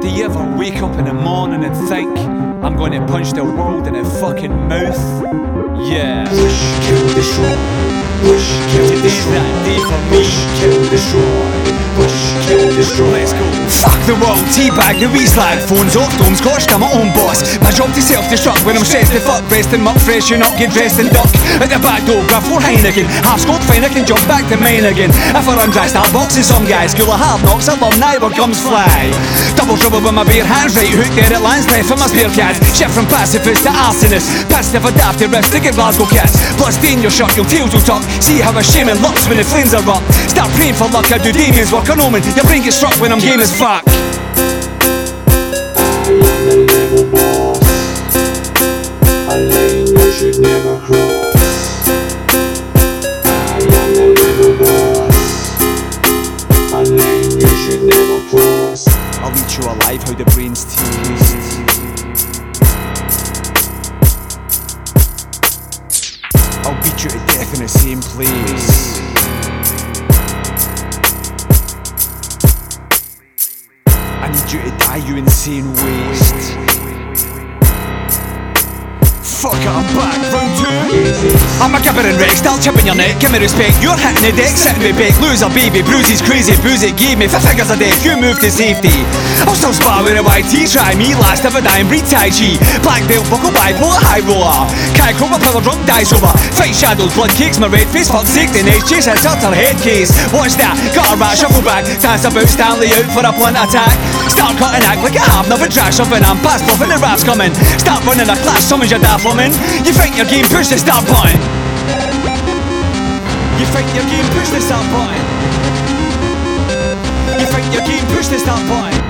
Do you ever wake up in the morning and think, I'm going to punch the world in the fucking mouth? Yeah. Push, kill, destroy. Push, kill, Today's destroy. that day for me. Push, kill, destroy. Push, kill, destroy. Let's go. The world, teabag. The weaslag Phones oh, off, domes gosh, I'm my own boss. My job to self-destruct when I'm stressed the fuck Resting muck fresh, you not get dressed and duck At the back door, grab four Heineken Half scope fine, I can jump back to mine again. If I run dry, start boxing some guys School of hard knocks, alumni, where comes fly. Double trouble with my bare hands, right hook there at Lansdowne for my spare cats. Shift from pacifist to arsonist Passive adaptive riffs to get Glasgow cats. Blood stain your shirt, your tails will tuck See how a shaman looks when the flames are up. Start praying for luck, I do demons work on omen Your brain gets struck when I'm game as fuck I'll eat you alive how the brains taste. I'll beat you to death in the same place. I need you to die, you insane waste. Fuck I'm back, round two. I'm a and Rex, start chipping your neck, give me respect. You're hitting the deck, sitting me back, loser baby, bruises crazy, booze it gave me, five figures a death, you move to safety. I'll still spar with a YT, try me, last a dying breed Tai Chi. Black belt, buckle bipolar, high roller. Kai cobra, power drunk, dies over. Fight shadows, blood cakes, my red face, fuck sake, the next chase, up her head case. Watch that, got a rat, shuffle back, dance about Stanley out for a blunt attack. Start cutting act like I have never drag something, I'm past bluffing, the rap's coming. Start running a class, summons your daft woman. You think your game, push the start button. You think your game, push the start button. You think your game, push the start button.